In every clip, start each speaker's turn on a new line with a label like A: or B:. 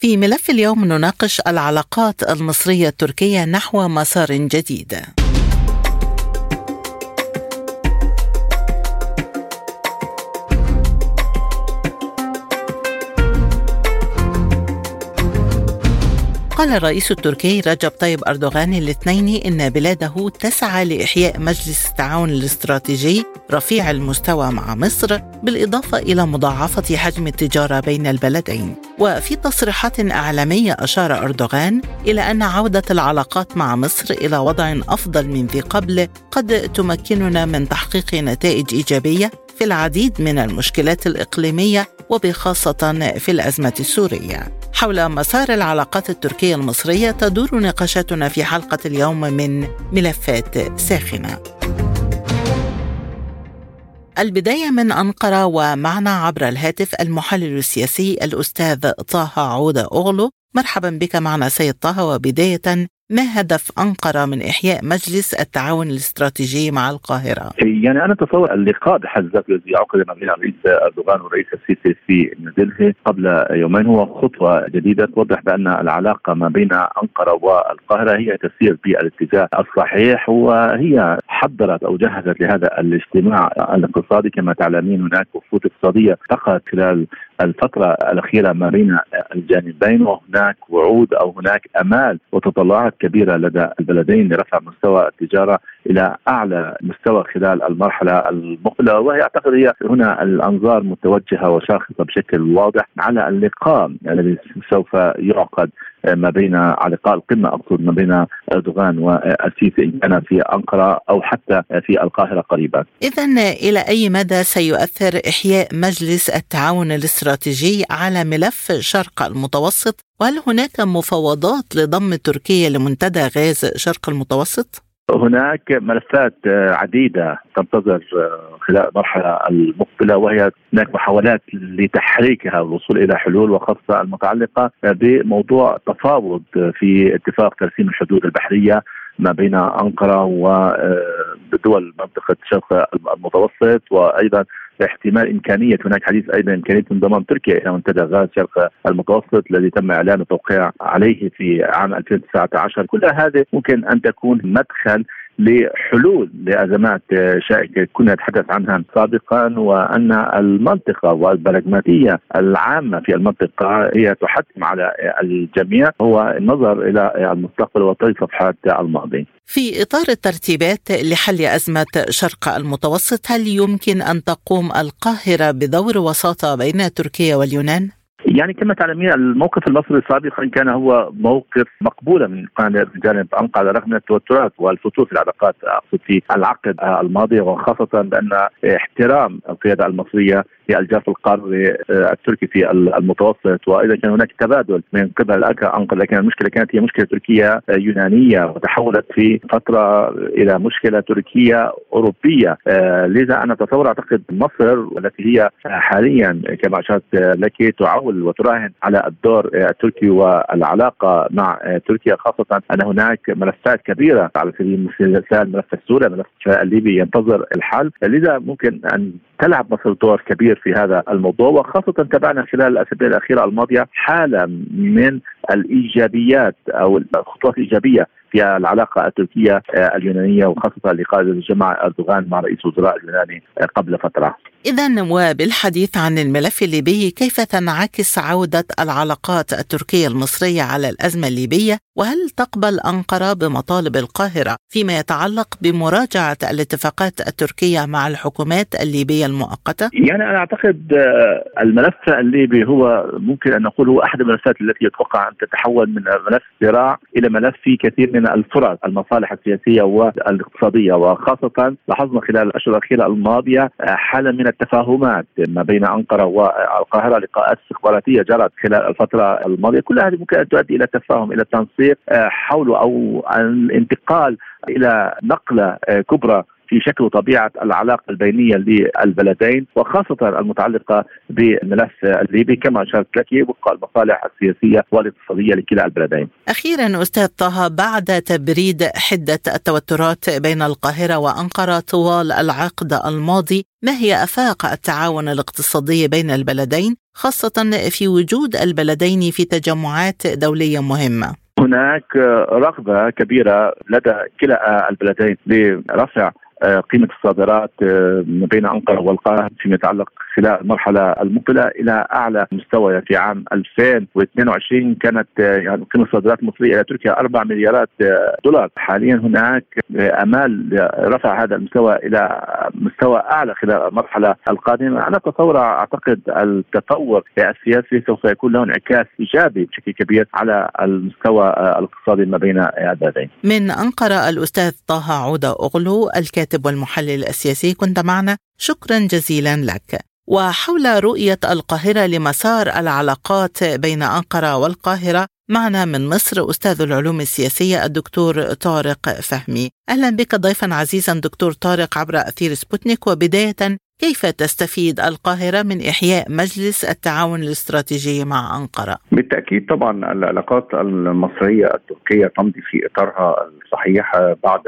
A: في ملف اليوم نناقش العلاقات المصرية التركية نحو مسار جديد. قال الرئيس التركي رجب طيب أردوغان الاثنين إن بلاده تسعى لإحياء مجلس التعاون الاستراتيجي رفيع المستوى مع مصر بالإضافة إلى مضاعفة حجم التجارة بين البلدين وفي تصريحات إعلامية أشار أردوغان إلى أن عودة العلاقات مع مصر إلى وضع أفضل من ذي قبل قد تمكننا من تحقيق نتائج إيجابية في العديد من المشكلات الإقليمية وبخاصة في الأزمة السورية حول مسار العلاقات التركية المصرية تدور نقاشاتنا في حلقة اليوم من ملفات ساخنة. البداية من أنقرة ومعنا عبر الهاتف المحلل السياسي الأستاذ طه عودة أغلو. مرحبا بك معنا سيد طه. وبداية ما هدف أنقرة من إحياء مجلس التعاون الاستراتيجي مع القاهرة؟
B: يعني أنا أتصور اللقاء بحد ذاته الذي عقد ما بين الرئيس أردوغان والرئيس السيسي في نيودلهي قبل يومين هو خطوة جديدة توضح بأن العلاقة ما بين أنقرة والقاهرة هي تسير بالاتجاه الصحيح وهي حضرت أو جهزت لهذا الاجتماع الاقتصادي كما تعلمين هناك وفود اقتصادية تقعد خلال الفترة الأخيرة ما بين الجانبين وهناك وعود أو هناك أمال وتطلعات كبيرة لدى البلدين لرفع مستوى التجارة إلى أعلى مستوى خلال المرحلة المقبلة. وهي أعتقد هي هنا الأنظار متوجهة وشاخصة بشكل واضح على اللقاء الذي سوف يعقد ما بين على لقاء القمة أقصد ما بين أردوغان والسيسي إن كان في أنقرة أو حتى في القاهرة قريبا.
A: اذا إلى أي مدى سيؤثر إحياء مجلس التعاون الاستراتيجي على ملف شرق المتوسط؟ وهل هناك مفاوضات لضم تركيا لمنتدى غاز شرق المتوسط؟
B: هناك ملفات عديدة تنتظر خلال المرحلة المقبلة وهي هناك محاولات لتحريكها والوصول إلى حلول وخاصة المتعلقة بموضوع تفاوض في اتفاق ترسيم الحدود البحرية ما بين أنقرة ودول منطقة شرق المتوسط وأيضا احتمال إمكانية هناك حديث أيضا إمكانية انضمام تركيا إلى منتدى غاز شرق المتوسط الذي تم إعلان التوقيع عليه في عام 2019 كل هذه ممكن أن تكون مدخل لحلول لأزمات شائكه كنا نتحدث عنها سابقا وأن المنطقة والبراغماتية العامة في المنطقة هي تحتم على الجميع هو النظر إلى المستقبل وطي صفحات الماضي.
A: في إطار الترتيبات لحل أزمة شرق المتوسط هل يمكن أن تقوم القاهرة بدور وساطة بين تركيا واليونان؟
B: يعني كما تعلمين الموقف المصري سابقا كان هو موقف مقبولا من جانب انقره رغم التوترات والفتور في العلاقات في العقد الماضي وخاصة بأن احترام القيادة المصرية في الجاف القاري التركي في المتوسط. وأيضا كان هناك تبادل من قبل انقره لكن المشكلة كانت هي مشكلة تركية يونانية وتحولت في فترة إلى مشكلة تركية أوروبية. لذا أنا أتصور أعتقد مصر والتي هي حاليا كما أشرت لك تعول وتراهن على الدور التركي والعلاقة مع تركيا. خاصة أن هناك ملفات كبيرة على سبيل المثال ملف السوري ملف الليبي ينتظر الحل. لذا ممكن أن تلعب مصر دور كبير في هذا الموضوع وخاصة تابعنا خلال الأسابيع الأخيرة الماضية حالة من الإيجابيات أو الخطوات الإيجابية في العلاقة التركية اليونانية وخاصة لقاء الجماعة أردوغان مع رئيس الوزراء اليوناني قبل فترة
A: إذا وبالحديث عن الملف الليبي كيف تنعكس عودة العلاقات التركية المصرية على الأزمة الليبية وهل تقبل أنقرة بمطالب القاهرة فيما يتعلق بمراجعة الاتفاقات التركية مع الحكومات الليبية المؤقتة؟
B: يعني أنا أعتقد الملف الليبي هو ممكن أن نقول هو أحد الملفات التي يتوقع أن تتحول من ملف صراع إلى ملف فيه كثير من من الفرص المصالح السياسية والاقتصادية وخاصة لاحظنا خلال الأشهر الأخيرة الماضية حالة من التفاهمات ما بين أنقرة والقاهرة لقاءات استخباراتية جرت خلال الفترة الماضية. كل هذه ممكن أن تؤدي إلى التفاهم إلى التنسيق حول أو الانتقال إلى نقلة كبرى في شكل وطبيعة العلاقة البينية للبلدين وخاصة المتعلقة بالملف الليبي كما اشرت لك وفق المصالح السياسية والاقتصادية لكلا البلدين.
A: أخيرا أستاذ طه بعد تبريد حدة التوترات بين القاهرة وأنقرة طوال العقد الماضي ما هي آفاق التعاون الاقتصادي بين البلدين خاصة في وجود البلدين في تجمعات دولية مهمة؟
B: هناك رغبة كبيرة لدى كلا البلدين لرفع آه، قيمة الصادرات آه، بين أنقرة والقاهره فيما يتعلق خلال المرحلة المقبلة إلى أعلى مستوى في عام 2022 كانت آه، يعني قيمة الصادرات المصرية إلى تركيا 4 مليارات دولار. حاليا هناك أمال رفع هذا المستوى إلى مستوى أعلى خلال المرحلة القادمة. أنا أتصور أعتقد التطور السياسي سوف يكون له انعكاس إيجابي بشكل كبير على المستوى الاقتصادي ما بين البلدين
A: من أنقرة الأستاذ طه عوده أغلو الكاتب الكاتب والمحلل السياسي كنت معنا شكرا جزيلا لك. وحول رؤية القاهرة لمسار العلاقات بين أنقرة والقاهرة معنا من مصر أستاذ العلوم السياسية الدكتور طارق فهمي. أهلا بك ضيفا عزيزا دكتور طارق عبر أثير سبوتنيك وبداية كيف تستفيد القاهرة من إحياء مجلس التعاون الاستراتيجي مع أنقرة؟
C: بالتأكيد طبعا العلاقات المصرية التركية تمضي في إطارها الصحيح بعد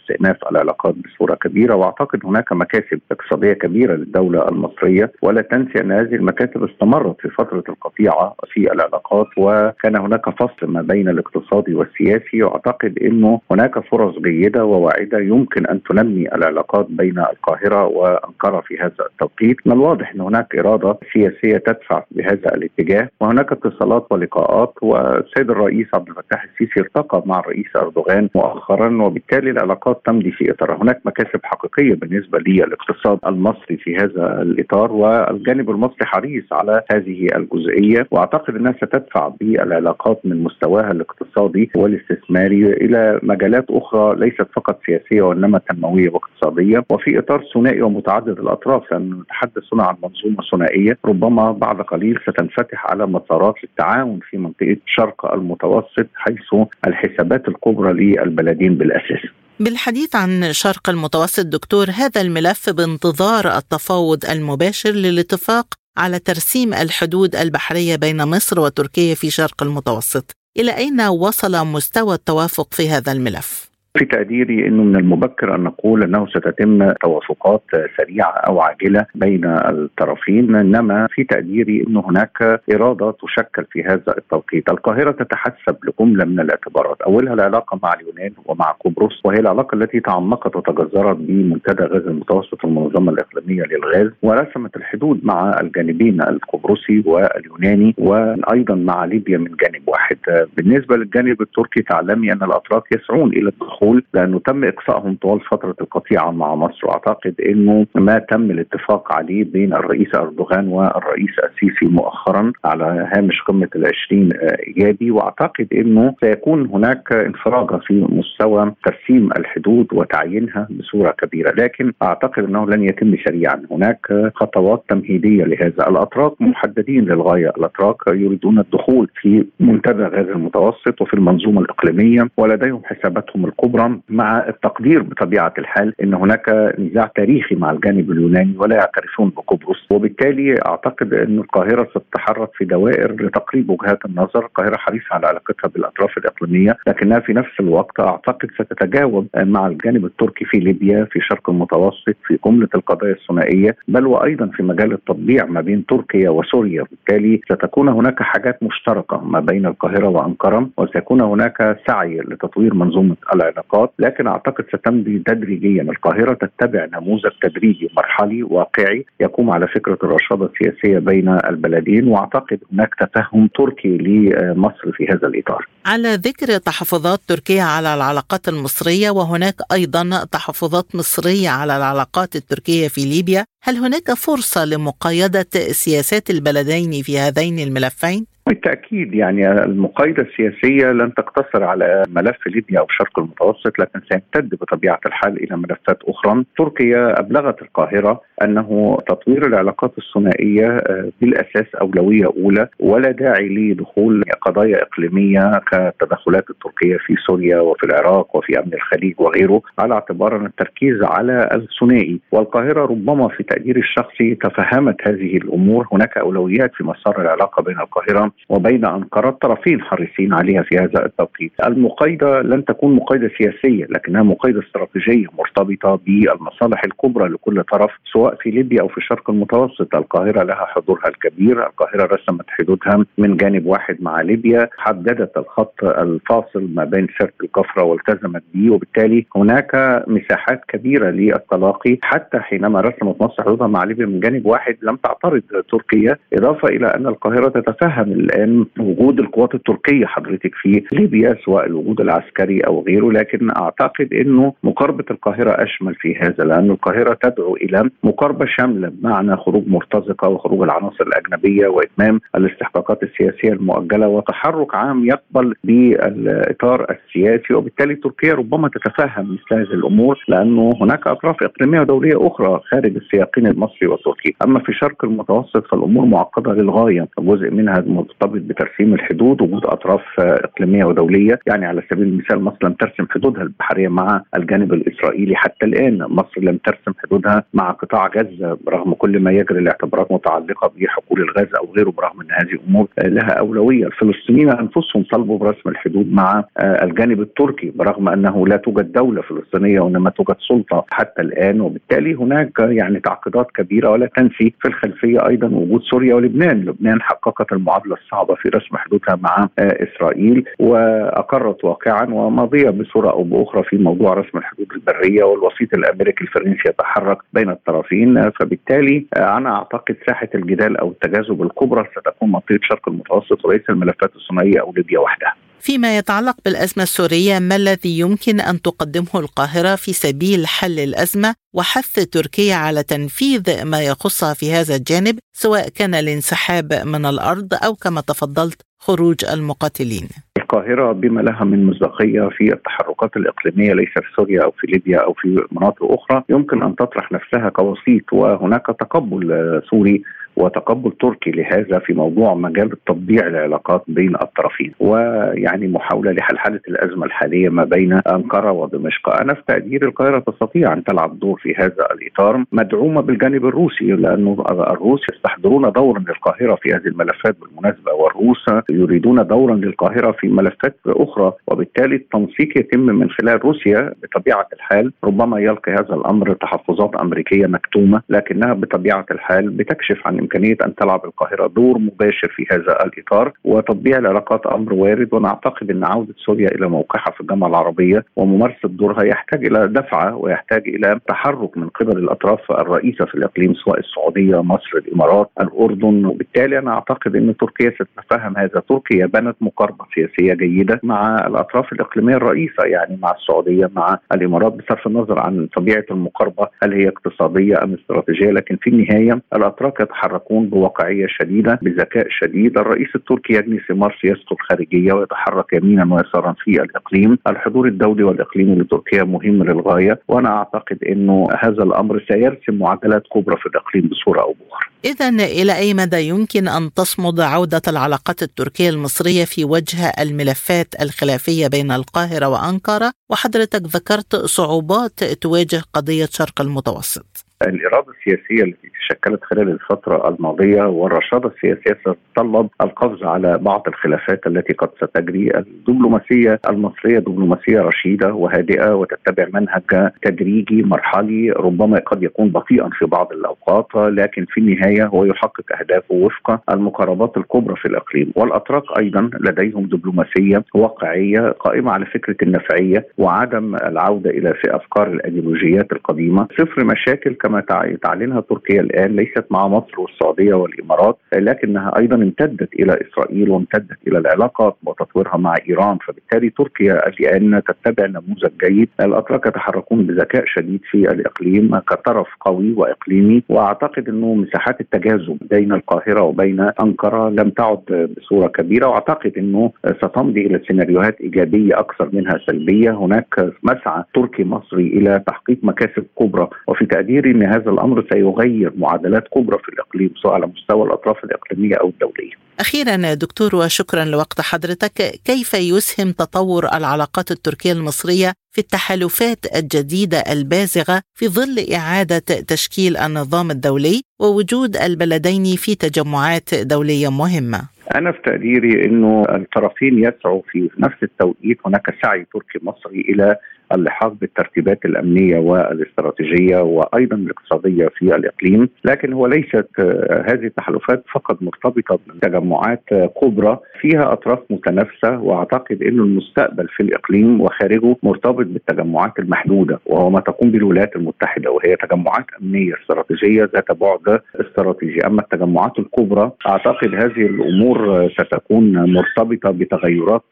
C: استئناف العلاقات بصورة كبيرة وأعتقد هناك مكاسب اقتصادية كبيرة للدولة المصرية ولا تنسي أن هذه المكاسب استمرت في فترة القطيعة في العلاقات وكان هناك فصل ما بين الاقتصادي والسياسي وأعتقد أنه هناك فرص جيدة وواعدة يمكن أن تنمي العلاقات بين القاهرة وأنقرة في في هذا التوقيت. من الواضح إن هناك إرادة سياسية تدفع بهذا الاتجاه وهناك اتصالات ولقاءات والسيد الرئيس عبد الفتاح السيسي التقى مع الرئيس أردوغان مؤخرا وبالتالي العلاقات تمضي في اطار هناك مكاسب حقيقية بالنسبة للاقتصاد المصري في هذا الإطار والجانب المصري حريص على هذه الجزئية وأعتقد إنها ستدفع بالعلاقات من مستواها الاقتصادي والاستثماري إلى مجالات أخرى ليست فقط سياسية وإنما تنموية واقتصادية وفي إطار ثنائي ومتعدد الأطراف. الاطراف لأن نتحدث هنا عن منظومة ثنائية ربما بعد قليل ستنفتح على مسارات للتعاون في منطقة شرق المتوسط حيث الحسابات الكبرى للبلدين بالأساس.
A: بالحديث عن شرق المتوسط دكتور هذا الملف بانتظار التفاوض المباشر للاتفاق على ترسيم الحدود البحرية بين مصر وتركيا في شرق المتوسط. إلى أين وصل مستوى التوافق في هذا الملف؟
C: في تقديري إنه من المبكر أن نقول أنه ستتم توافقات سريعة أو عاجلة بين الطرفين إنما في تقديري إنه هناك إرادة تشكل في هذا التوقيت، القاهرة تتحسب لجملة من الاعتبارات، أولها العلاقة مع اليونان ومع قبرص وهي العلاقة التي تعمقت وتجذرت بمنتدى غاز المتوسط المنظمة الإقليمية للغاز ورسمت الحدود مع الجانبين القبرصي واليوناني وأيضا مع ليبيا من جانب واحد. بالنسبة للجانب التركي تعلمي أن الاطراف يسعون إلى الدخول الدخول لأنه تم إقصائهم طوال فترة القطيعة مع مصر وأعتقد إنه ما تم الاتفاق عليه بين الرئيس أردوغان والرئيس السيسي مؤخرا على هامش قمة العشرين ايجابي وأعتقد إنه سيكون هناك انفراجه في مستوى ترسيم الحدود وتعيينها بصورة كبيرة. لكن أعتقد إنه لن يتم سريعا هناك خطوات تمهيدية لهذا الأتراك محددين للغاية الأتراك يريدون الدخول في منتدى غاز المتوسط وفي المنظومة الإقليمية ولديهم حساباتهم الكبرى كبرى مع التقدير بطبيعة الحال إن هناك نزاع تاريخي مع الجانب اليوناني ولا يعترفون بقبرص. وبالتالي أعتقد أن القاهرة ستتحرك في دوائر لتقريب وجهات النظر، القاهرة حريصة على علاقتها بالأطراف الإقليمية لكنها في نفس الوقت أعتقد ستتجاوب مع الجانب التركي في ليبيا في شرق المتوسط في جملة القضايا الثنائية بل وأيضا في مجال التطبيع ما بين تركيا وسوريا، بالتالي ستكون هناك حاجات مشتركة ما بين القاهرة وأنقرة وسيكون هناك سعي لتطوير منظومة العلاقات النقاط لكن أعتقد ستمضي تدريجيا القاهرة تتبع نموذج تدريجي مرحلي واقعي يقوم على فكرة الرشاده السياسية بين البلدين وأعتقد هناك تفهم تركي لمصر في هذا الإطار.
A: على ذكر تحفظات تركيا على العلاقات المصرية وهناك أيضا تحفظات مصرية على العلاقات التركية في ليبيا، هل هناك فرصة لمقايضه سياسات البلدين في هذين الملفين؟
C: بالتأكيد يعني المقايضة السياسية لن تقتصر على ملف ليبيا أو الشرق المتوسط لكن سيمتد بطبيعة الحال إلى ملفات أخرى، تركيا أبلغت القاهرة أنه تطوير العلاقات الثنائية آه، بالأساس أولوية أولى ولا داعي لدخول قضايا إقليمية كالتدخلات التركية في سوريا وفي العراق وفي أمن الخليج وغيره على اعتبار أن التركيز على الثنائي. والقاهرة ربما في تقديري الشخصي تفهمت هذه الأمور. هناك أولويات في مسار العلاقة بين القاهرة وبين أنقرة الطرفين حريصين عليها في هذا التوقيت. المقايضة لن تكون مقايضة سياسية لكنها مقايضة استراتيجية مرتبطة بالمصالح الكبرى لكل طرف سواء في ليبيا أو في الشرق المتوسط. القاهرة لها حضورها الكبير. القاهرة رسمت حدودها من جانب واحد مع ليبيا. حددت الخط الفاصل ما بين سرت الكفرة والتزمت به وبالتالي هناك مساحات كبيرة للتلاقي. حتى حينما رسمت مصر حدودها مع ليبيا من جانب واحد لم تعترض تركيا. إضافة إلى أن القاهرة تتفهم الآن وجود القوات التركية حضرتك في ليبيا سواء الوجود العسكري أو غيره لكن أعتقد إنه مقاربة القاهرة أشمل في هذا لأن القاهرة تدعو إلى مقاربة شاملة بمعنى خروج مرتزقة وخروج العناصر الأجنبية وإتمام الاستحقاقات السياسية المؤجلة وتحرك عام يقبل بالإطار السياسي وبالتالي تركيا ربما تتفهم مثل هذه الأمور لأنه هناك أطراف إقليمية ودولية أخرى خارج السياقين المصري والتركي، أما في شرق المتوسط فالأمور معقدة للغاية، جزء منها مرتبط بترسيم الحدود وجود أطراف إقليمية ودولية، يعني على سبيل المثال مصر لم ترسم حدودها البحرية مع الجانب الإسرائيلي حتى الآن، مصر لم ترسم حدودها مع قطاع غزة برغم كل ما يجري الاعتبارات متعلقة بحقول الغاز أو غيره برغم أن هذه أمور لها أولوية، الفلسطينيين أنفسهم طلبوا برسم الحدود مع الجانب التركي برغم أنه لا توجد دولة فلسطينية وإنما توجد سلطة حتى الآن. وبالتالي هناك يعني تعقيدات كبيرة ولا تنسي في الخلفية أيضا وجود سوريا ولبنان، لبنان حققت المعادلة الصعبه في رسم حدودها مع إسرائيل وأقرت واقعا وماضيه بصورة أو بأخرى في موضوع رسم الحدود البرية والوسيط الأمريكي الفرنسي يتحرك بين الطرفين فبالتالي أنا أعتقد ساحة الجدال أو التجاذب الكبرى ستكون منطقه الشرق المتوسط وليس الملفات الصناعية أو ليبيا وحدها.
A: فيما يتعلق بالأزمة السورية ما الذي يمكن أن تقدمه القاهرة في سبيل حل الأزمة وحث تركيا على تنفيذ ما يخصها في هذا الجانب سواء كان الانسحاب من الأرض أو كما تفضلت خروج المقاتلين؟
C: القاهرة بما لها من مصداقية في التحركات الإقليمية ليس في سوريا أو في ليبيا أو في مناطق أخرى. يمكن أن تطرح نفسها كوسيط وهناك تقبل سوري وتقبل تركي لهذا في موضوع مجال تطبيع العلاقات بين الطرفين. ويعني محاولة لحلحلة الأزمة الحالية ما بين أنقرة ودمشق. أنا في تقدير القاهرة تستطيع أن تلعب دور في هذا الإطار مدعومة بالجانب الروسي لأنه الروس يستحضرون دورا للقاهرة في هذه الملفات. بالمناسبة والروس يريدون دورا للقاهرة في ملفات أخرى وبالتالي التنسيق يتم من خلال روسيا بطبيعة الحال. ربما يلقي هذا الأمر تحفظات أمريكية مكتومة لكنها بطبيعة الحال بتكشف عن إمكانية أن تلعب القاهرة دور مباشر في هذا الإطار وتطبيع العلاقات أمر وارد. وأنا أعتقد أن عودة سوريا إلى موقعها في الجامعة العربية وممارسة دورها يحتاج إلى دفعة ويحتاج إلى تحرك من قبل الأطراف الرئيسة في الإقليم سواء السعودية مصر الإمارات الأردن. وبالتالي أنا أعتقد أن تركيا ستتفهم هذا. تركيا بنت مقاربة سياسية جيدة مع الأطراف الإقليمية الرئيسة يعني مع السعودية مع الإمارات بصرف النظر عن طبيعة المقاربة هل هي اقتصادية أم استراتيجية لكن في النهاية الأتراك يتحركون بواقعية شديدة بذكاء شديد. الرئيس التركي يجني ثمار سياسته الخارجية ويتحرك يمينا ويسارا في الإقليم. الحضور الدولي والإقليمي لتركيا مهم للغاية وأنا أعتقد أنه هذا الأمر سيرسم معادلات كبرى في الإقليم بصورة أو بأخرى.
A: إذا إلى أي مدى يمكن أن تصمد عودة العلاقات التركية المصرية في وجه الملفات الخلافية بين القاهرة وأنقرة؟ وحضرتك ذكرت صعوبات تواجه قضية شرق المتوسط.
C: الإرادة السياسية التي تشكلت خلال الفترة الماضية والرشاده السياسية ستتطلب القفز على بعض الخلافات التي قد ستجري. الدبلوماسية المصرية دبلوماسية رشيدة وهادئة وتتبع منهج تدريجي مرحلي ربما قد يكون بطيئا في بعض الأوقات لكن في النهاية هو يحقق أهدافه وفق المقاربات الكبرى في الإقليم. والأتراك أيضا لديهم دبلوماسية واقعية قائمة على فكرة النفعية وعدم العودة إلى في أفكار الأيديولوجيات القديمة. صفر مشاكل كما كما تعلنها تركيا الآن ليست مع مصر والسعودية والإمارات لكنها أيضا امتدت إلى إسرائيل وامتدت إلى العلاقات وتطويرها مع إيران فبالتالي تركيا الآن تتبع نموذج جيد. الأتراك يتحركون بذكاء شديد في الإقليم كطرف قوي وإقليمي وأعتقد إنه مساحات التجاذب بين القاهرة وبين أنقرة لم تعد بصورة كبيرة وأعتقد إنه ستمضي إلى سيناريوهات إيجابية أكثر منها سلبية. هناك مسعى تركي مصري إلى تحقيق مكاسب كبرى وفي تقديري إن هذا الأمر سيغير معادلات كبرى في الإقليم سواء على مستوى الأطراف الإقليمية أو الدولية.
A: أخيرا دكتور وشكرا لوقت حضرتك. كيف يسهم تطور العلاقات التركية المصرية في التحالفات الجديدة البازغة في ظل إعادة تشكيل النظام الدولي ووجود البلدين في تجمعات دولية مهمة؟
C: أنا في تقديري أنه الطرفين يسعوا في نفس التوقيت. هناك سعي تركي مصري إلى اللحاق بالترتيبات الأمنية والاستراتيجية وأيضا الاقتصادية في الإقليم، لكن هو ليست هذه التحالفات فقط مرتبطة بتجمعات كبرى فيها أطراف متنافسة وأعتقد انه المستقبل في الإقليم وخارجه مرتبط بالتجمعات المحدودة وهو ما تقوم به الولايات المتحدة وهي تجمعات أمنية استراتيجية ذات بعد استراتيجي، أما التجمعات الكبرى أعتقد هذه الأمور ستكون مرتبطة بتغيرات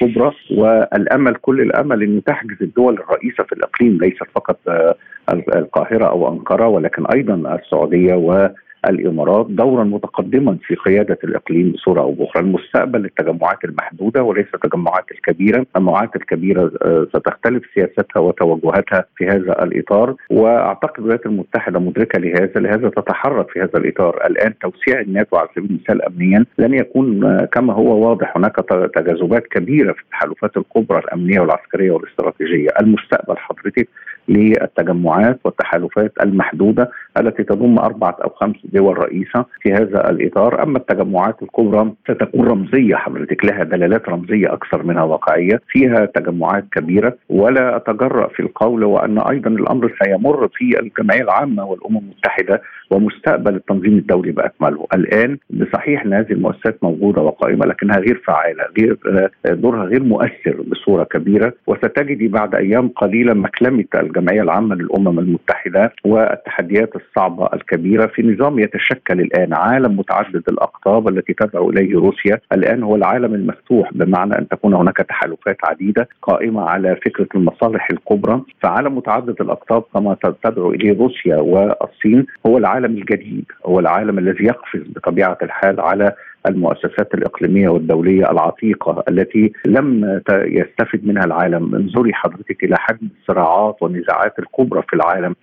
C: كبرى والأمل كل الأمل انه تحجز الدول الدول الرئيسة في الإقليم ليست فقط آه، القاهرة أو أنقرة ولكن أيضا السعودية و الإمارات دورا متقدما في قيادة الإقليم بصورة أو بأخرى، المستقبل للتجمعات المحدودة وليس التجمعات الكبيرة، التجمعات الكبيرة آه، ستختلف سياستها وتوجهاتها في هذا الإطار، وأعتقد الولايات المتحدة مدركة لهذا، لهذا تتحرك في هذا الإطار، الآن توسيع الناتو على سبيل المثال امنيا لن يكون آه، كما هو واضح. هناك تجاذبات كبيرة في التحالفات الكبرى الأمنية والعسكرية والاستراتيجية، المستقبل حضرتك للتجمعات والتحالفات المحدودة التي تضم أربعة أو خمس دول رئيسة في هذا الإطار، أما التجمعات الكبرى ستكون رمزية حضرتك لها دلالات رمزية أكثر منها واقعية، فيها تجمعات كبيرة ولا أتجرأ في القول وأن أيضا الأمر سيمر في الجمعية العامة والأمم المتحدة ومستقبل التنظيم الدولي بأكمله، الآن بصحيح ان هذه المؤسسات موجودة وقائمة لكنها غير فعاله، غير دورها غير مؤثر بصورة كبيرة وستجدي بعد أيام قليلة مكلمة الجمعية العامة للأمم المتحدة والتحديات الصعبة الكبيرة في نظام يتشكل الآن عالم متعدد الأقطاب التي تدعو إليه روسيا، الآن هو العالم المفتوح بمعنى أن تكون هناك تحالفات عديدة قائمة على فكرة المصالح الكبرى، فعالم متعدد الأقطاب كما تدعو إليه روسيا والصين هو العالم الجديد، هو العالم الذي يقفز بطبيعة الحال على المؤسسات الإقليمية والدولية العتيقة التي لم يستفد منها العالم، انظري حضرتك إلى حجم الصراعات والنزاعات الكبرى في العالم.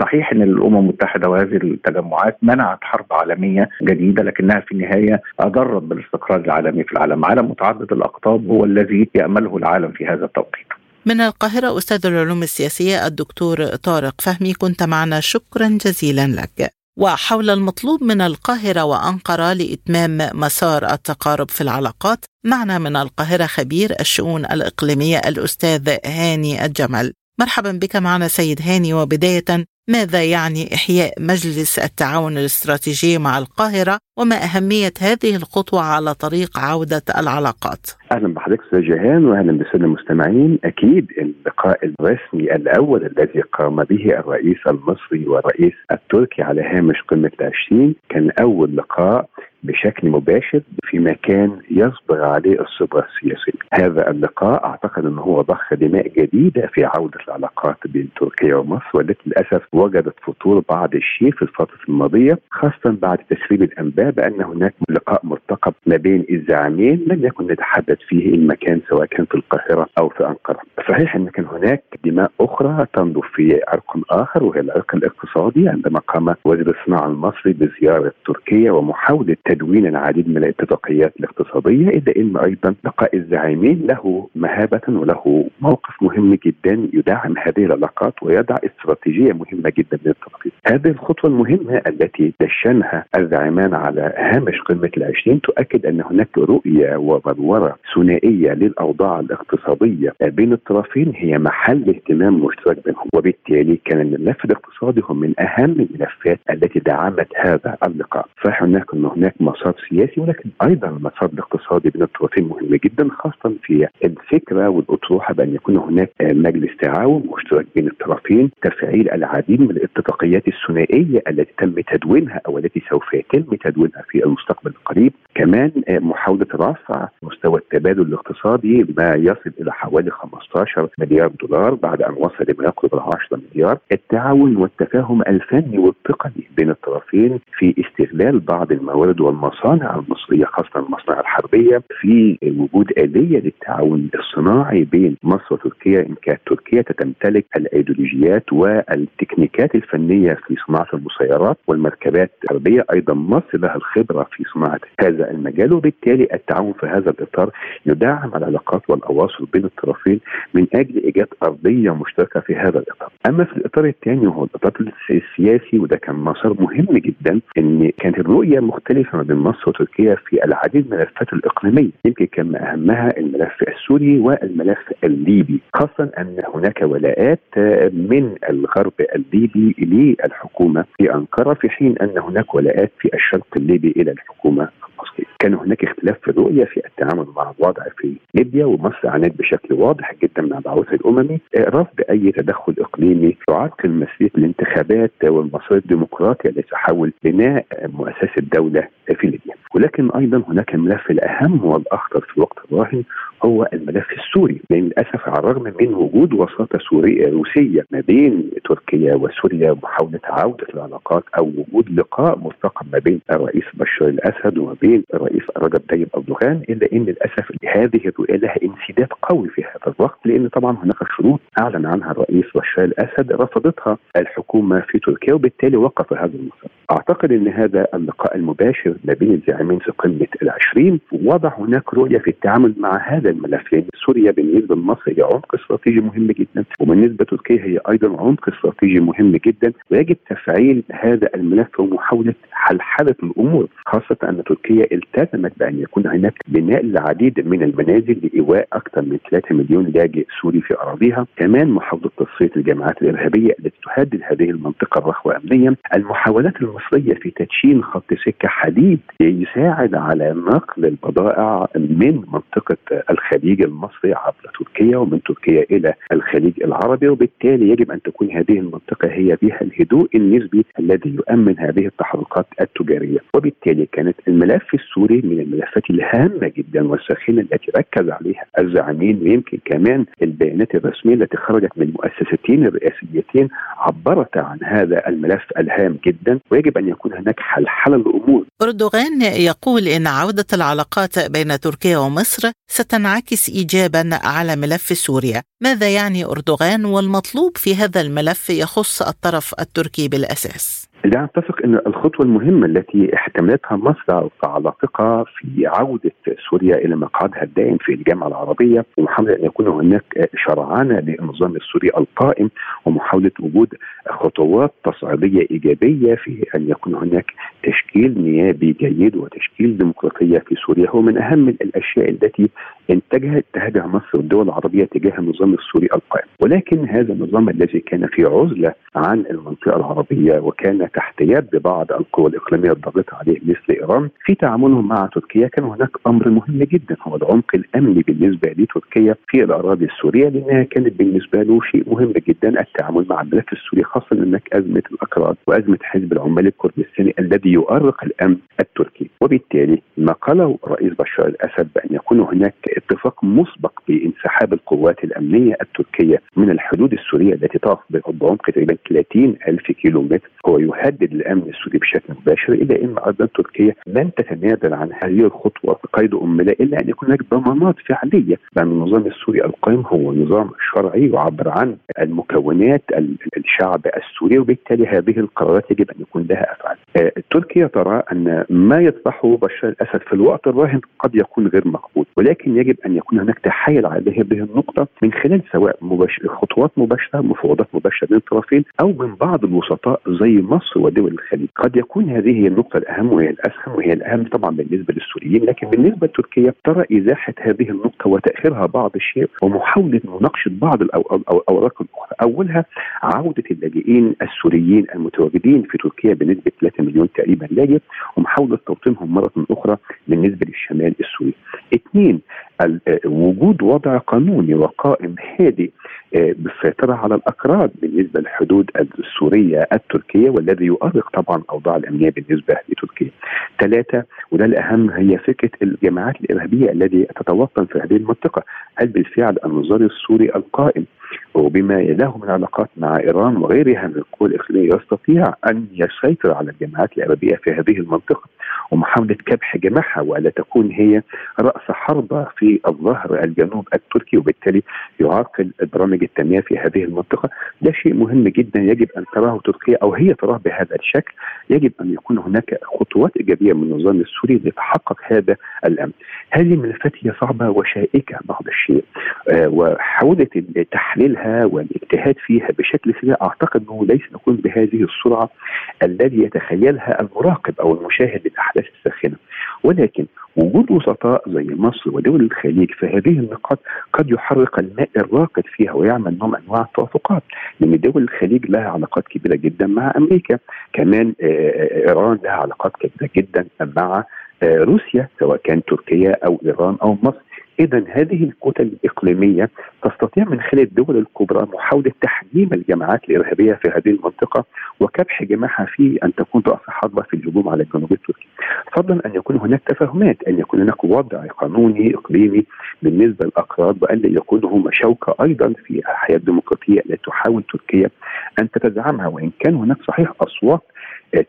C: صحيح إن الأمم المتحدة وهذه التجمعات منعت حرب عالمية جديدة لكنها في النهاية أضرت بالاستقرار العالمي في العالم، عالم متعدد الأقطاب هو الذي يأمله العالم في هذا التوقيت.
A: من القاهرة أستاذ العلوم السياسية الدكتور طارق فهمي كنت معنا. شكرا جزيلا لك. وحول المطلوب من القاهرة وأنقرة لإتمام مسار التقارب في العلاقات معنا من القاهرة خبير الشؤون الإقليمية الأستاذ هاني الجمل. مرحبا بك معنا سيد هاني. وبداية ماذا يعني إحياء مجلس التعاون الاستراتيجي مع القاهرة؟ وما أهمية هذه الخطوة على طريق عودة العلاقات؟
D: أهلا بحضرتك أستاذ جيهان وأهلا بالسادة المستمعين. أكيد اللقاء الرسمي الأول الذي قام به الرئيس المصري والرئيس التركي على هامش قمة العشرين كان أول لقاء بشكل مباشر في مكان يصبر عليه الصبر السياسي هذا اللقاء أعتقد أنه هو ضخ دماء جديدة في عودة العلاقات بين تركيا ومصر والتي للأسف وجدت فتور بعض الشيء في الفترة الماضية خاصة بعد تسريب الأنباء بأن هناك لقاء مرتقب ما بين الزعيمين لم يكن نتحدث فيه المكان سواء كان في القاهرة أو في أنقرة. صحيح أن كان هناك دماء أخرى تنضف في عرق آخر وهي العرق الاقتصادي عندما قام وزير الصناعة المصري بزيارة تركيا ومحاولة تدوين العديد من الاتفاقيات الاقتصادية إلا أن أيضا لقاء الزعيمين له مهابة وله موقف مهم جدا يدعم هذه العلاقات ويضع استراتيجية مهمة جدا للتطبيق هذه الخطوة المهمة التي دشنها الزعيمان على هامش قمة العشرين تؤكد أن هناك رؤية وبلورة ثنائية للأوضاع الاقتصادية بين الطرفين هي محل اهتمام مشترك بينهم وبالتالي كان الملف الاقتصادي هو من أهم الملفات التي دعمت هذا اللقاء. صحيح هناك أن هناك مسار سياسي ولكن أيضا المسار الاقتصادي بين الطرفين مهم جدا خاصه في الفكرة والأطروحة بأن يكون هناك مجلس تعاون مشترك بين الطرفين تفعيل العديد من الاتفاقيات الثنائية التي تم تدوينها أو التي سوف يتم تدوينها في المستقبل القريب. كمان محاولة رفع مستوى التبادل الاقتصادي ما يصل إلى حوالي 15 مليار دولار بعد أن وصل لما يقرب ال 10 مليار. التعاون والتفاهم الفني والتقني بين الطرفين في استغلال بعض الموارد والمصانع المصرية خاصة المصانع الحربية في وجود آلية للتعاون الصناعي بين مصر وتركيا. إن كانت تركيا تمتلك الأيديولوجيات والتكنيكات الفنية في صناعة المسيرات والمركبات الحربية أيضا مصر لها الخبرة في صناعة هذا المجال وبالتالي التعاون في هذا الإطار يدعم العلاقات والأواصر بين الطرفين من أجل إيجاد أرضية مشتركة في هذا الإطار. أما في الإطار الثاني وهو الإطار السياسي وده كان مسار مهم جدا إن كانت الرؤية مختلفة ما بين مصر وتركيا في العديد من الملفات الإقليمية، يمكن كان أهمها الملف السوري والملف الليبي، خاصه أن هناك ولاءات من الغرب الليبي للحكومة في أنقرة في حين أن هناك ولاءات في الشرق الليبي إلى الحكومة المصريه. كان هناك اختلاف في الرؤية في التعامل مع الوضع في ليبيا ومصر عانت بشكل واضح جدا مع البعوث الأممي رفض أي تدخل إقليمي يعرقل مسيرة الانتخابات والمسار الديمقراطي الذي تحول بناء مؤسسة الدولة في ليبيا ولكن أيضا هناك الملف الأهم والأخطر في الوقت الراهن هو الملف السوري لأن للأسف على الرغم من وجود وساطة سورية روسية ما بين تركيا وسوريا ومحاوله عودة العلاقات أو وجود لقاء مرتقب ما بين الرئيس بشار الأسد وما بين الرئيس رجب طيب اردوغان الا إن للأسف هذه الرؤية لها انسداد قوي في هذا الوقت لأن طبعا هناك شروط أعلن عنها الرئيس بشار الاسد رفضتها الحكومة في تركيا وبالتالي وقف هذا المسار. أعتقد إن هذا اللقاء المباشر ما بين الزعيمين في قمة العشرين وضع هناك رؤية في التعامل مع هذا الملف لأن سوريا بالنسبة لمصر هي عمق استراتيجي مهم جدا وبالنسبة لتركيا هي أيضا عمق استراتيجي مهم جدا ويجب تفعيل هذا الملف ومحاولة حلحله الأمور خاصة أن تركيا التزمت بأن يكون هناك بناء العديد من المنازل لإيواء أكثر من 3 مليون لاجئ سوري في أراضيها. كمان محاوله تصفية الجماعات الإرهابية التي تهدد هذه المنطقة الرخوة امنيا. المحاولات المصرية في تدشين خط سكة حديد يساعد على نقل البضائع من منطقة الخليج المصري عبر تركيا ومن تركيا إلى الخليج العربي وبالتالي يجب أن تكون هذه المنطقة هي بها الهدوء النسبي الذي يؤمن هذه التحركات التجارية. وبالتالي كانت الملف السوري من الملفات الهامة جدا والساخنة التي ركز عليها الزعيمين ويمكن كمان البيانات الرسمية التي خرجت من المؤسستين الرئاسيتين عبرت عن هذا الملف الهام جدا ويجب أن يكون هناك حلحلة الأمور.
A: أردوغان يقول إن عودة العلاقات بين تركيا ومصر ستنعكس ايجابا على ملف سوريا، ماذا يعني أردوغان والمطلوب في هذا الملف يخص الطرف التركي بالأساس؟
D: لا أتفق إن الخطوة المهمة التي احتملتها مصر كعلاقه في عودة سوريا إلى مقعدها الدائم في الجامعة العربية ومحاوله أن يكون هناك شرعانه للنظام السوري القائم ومحاولة وجود خطوات تصعيدية إيجابية في أن يكون هناك تشكيل نيابي جيد وتشكيل ديمقراطية في سوريا هو من أهم الأشياء التي انتجها اتجاهها مصر والدول العربية تجاه النظام السوري القائم. ولكن هذا النظام الذي كان في عزلة عن المنطقة العربية وكان تحت يد بعض القوى الإقليمية الضاغطة عليه مثل إيران في تعاملهم مع تركيا كان هناك أمر مهم جدا هو العمق الأمني بالنسبة لتركيا في الأراضي السورية لأنها كانت بالنسبة له شيء مهم جدا التعامل مع الملف السوري خاصه هناك أزمة الأكراد وأزمة حزب العمال الكردستاني الذي يؤرق الأمن التركي. وبالتالي ما قاله الرئيس بشار الأسد بأن يكون هناك اتفاق مسبق بانسحاب القوات الأمنية التركية من الحدود السورية التي تقف بعمق تقريبا 30 ألف كيلو متر هو يهدد الأمن السوري بشكل مباشر الا أن أيضا تركيا لن تتنازل عن هذه الخطوة بقيد املا إلا أن يكون هناك ضمانات فعلية بان النظام السوري القائم هو نظام شرعي يعبر عن المكونات الشعب السوري وبالتالي هذه القرارات يجب أن يكون لها أفعال. تركيا ترى أن ما يطرحه بشار الأسد في الوقت الراهن قد يكون غير مقبول ولكن يجب أن يكون هناك تحايل على هذه النقطة من خلال سواء مباشر خطوات مباشرة مفاوضات مباشرة بين الطرفين أو من بعض الوسطاء زي مصر ودول الخليج. قد يكون هذه هي النقطة الأهم وهي الأسهم وهي الأهم طبعا بالنسبة للسوريين لكن بالنسبة لتركيا ترى إزاحة هذه النقطة وتأخيرها بعض الشيء ومحاولة مناقشة بعض الأوراق الأخرى. أولها عودة اللاجئين السوريين المتواجدين في تركيا بنسبة 3 مليون تقريبا لاجئ ومحاولة توطينهم مرة أخرى بالنسبة للشمال السوري. اثنين وجود وضع قانوني وقائم هادئ آه، بالسيطرة على الأكراد بالنسبة للحدود السورية التركية والذي يؤرق طبعا أوضاع الأمنية بالنسبة لتركيا. ثلاثة وده الأهم هي فكرة الجماعات الإرهابية التي تتوطن في هذه المنطقة هل بالفعل النظام السوري القائم. وبما له من علاقات مع إيران وغيرها من القوى الإقليمية يستطيع أن يسيطر على الجماعات الإرهابية في هذه المنطقة. ومحاولة كبح جماحها وألا تكون هي رأس حربة في الظهر الجنوب التركي وبالتالي يعرقل برامج التنمية في هذه المنطقة. ده شيء مهم جدا يجب أن تراه تركيا أو هي تراه بهذا الشكل. يجب أن يكون هناك خطوات إيجابية من النظام السوري لتحقق هذا الامن هذه الملفات هي صعبة وشائكة بعض الشيء. آه تحليلها والاجتهاد فيها بشكل سريع. أعتقد أنه ليس يكون بهذه السرعة الذي يتخيلها المراقب أو المشاهد للاحداث الساخنه ولكن وجود وسطاء زي مصر ودول الخليج في هذه النقاط قد يحرق الماء الراكد فيها ويعمل نوع من أنواع التوافقات لأن دول الخليج لها علاقات كبيرة جدا مع أمريكا. كمان آه، آه، إيران لها علاقات كبيرة جدا مع آه، روسيا سواء كان تركيا أو إيران أو مصر. اذا هذه الكتل الإقليمية تستطيع من خلال الدول الكبرى محاولة تحجيم الجماعات الإرهابية في هذه المنطقة وكبح جماحها في أن تكون راس حربه في الهجوم على الجنوب التركي. فضلا أن يكون هناك تفاهمات أن يكون هناك وضع قانوني إقليمي بالنسبة للاكراد وأن يكونوا هم شوكه أيضا في الحياة الديمقراطيه التي تحاول تركيا أن تتزعمها وإن كان هناك صحيح أصوات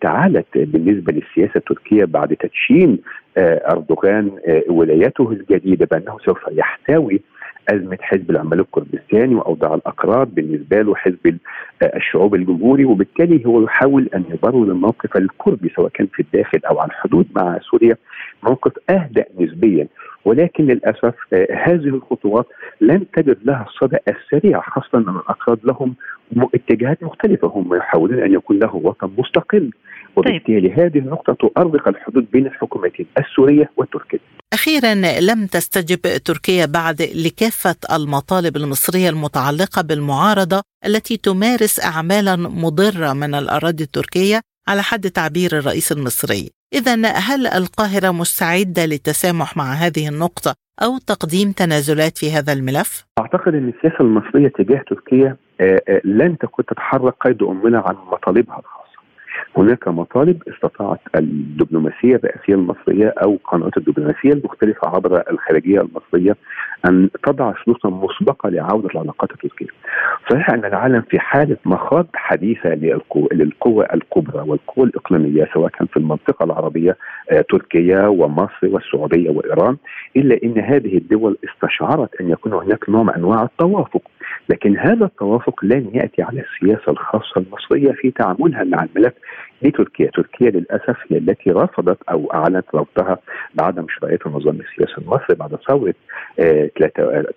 D: تعالت بالنسبة للسياسة التركية بعد تدشين آه، أردوغان آه، ولايته الجديدة بأنه سوف يحتوي أزمة حزب العمال الكردستاني وأوضاع الاكراد بالنسبة له حزب آه، الشعوب الجمهوري وبالتالي هو يحاول أن يبرر الموقف الكردي سواء كان في الداخل أو على الحدود مع سوريا موقف أهدأ نسبيا ولكن للأسف هذه الخطوات لن تجد لها الصدى السريع خاصة أن الاكراد لهم اتجاهات مختلفة هم يحاولون أن يكون له وطن مستقل وبالتالي طيب. هذه النقطة تؤرق الحدود بين الحكومتين السورية والتركيه.
A: أخيرا لم تستجب تركيا بعد لكافة المطالب المصرية المتعلقة بالمعارضة التي تمارس اعمالا مضرة من الأراضي التركية على حد تعبير الرئيس المصري. إذا هل القاهرة مستعدة للتسامح مع هذه النقطة أو تقديم تنازلات في هذا الملف؟
D: أعتقد إن السياسة المصرية تجاه تركيا آه، آه، لن تكون تتحرك قيد أمنا عن مطالبها الخاصة. هناك مطالب استطاعت الدبلوماسية الرئاسيه المصرية أو قنوات الدبلوماسية المختلفة عبر الخارجية المصرية أن تضع شروطا مسبقه لعودة العلاقات التركية. صحيح أن العالم في حالة مخاض حديثة للقوى الكبرى والقوى الإقليمية سواء كان في المنطقة العربية آه، تركيا ومصر والسعودية وإيران إلا إن هذه الدول استشعرت أن يكون هناك نوع من أنواع التوافق لكن هذا التوافق لن يأتي على السياسة الخاصة المصرية في تعاملها مع الملف لتركيا، تركيا. للأسف هي التي رفضت أو أعلنت رفضها بعدم شرعيه النظام السياسي المصري بعد ثورة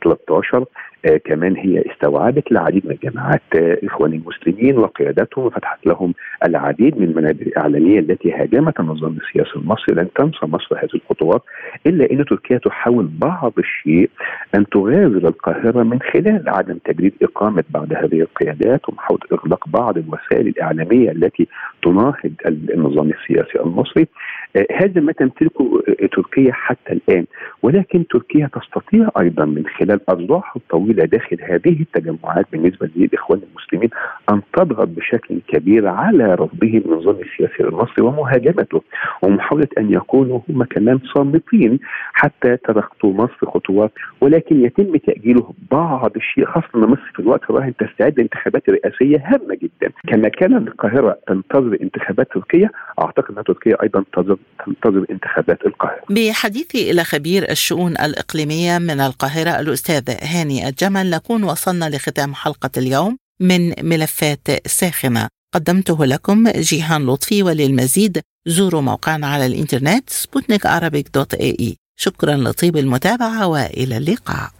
D: 13 آه كمان هي استوعبت العديد من الجماعات آه اخوان المسلمين وقيادتهم وفتحت لهم العديد من المنابر الإعلامية التي هاجمت النظام السياسي المصري. لن تنسى مصر هذه الخطوات إلا إن تركيا تحاول بعض الشيء أن تغازل القاهرة من خلال عدم تجديد إقامة بعض هذه القيادات ومحاولة إغلاق بعض الوسائل الإعلامية التي تناهض النظام السياسي المصري آه هذا ما تمتلكه آه، تركيا حتى الآن. ولكن تركيا تستطيع أيضا من خلال اذرعها الطويله داخل هذه التجمعات بالنسبة للإخوان المسلمين أن تضغط بشكل كبير على رفضهم النظام السياسي المصري ومهاجمته ومحاولة أن يكونوا هم كمان صامتين حتى تركتوا مصر خطوات. ولكن يتم تأجيله بعض الشيء خاصة أن مصر في الوقت الراهن تستعد لانتخابات رئاسية هامة جدا. كما كان القاهرة تنتظر انتخابات تركيا أعتقد ان تركيا أيضا تنتظر انتخابات القاهرة.
A: بحديثي إلى خبير الشؤون الإقليمية من القاهرة الأستاذ هاني الجمل نكون وصلنا لختام حلقة اليوم من ملفات ساخنة. قدمته لكم جيهان لطفي وللمزيد. زوروا موقعنا على الإنترنت سبوتنيك dot AE. شكرا لطيب المتابعة وإلى اللقاء.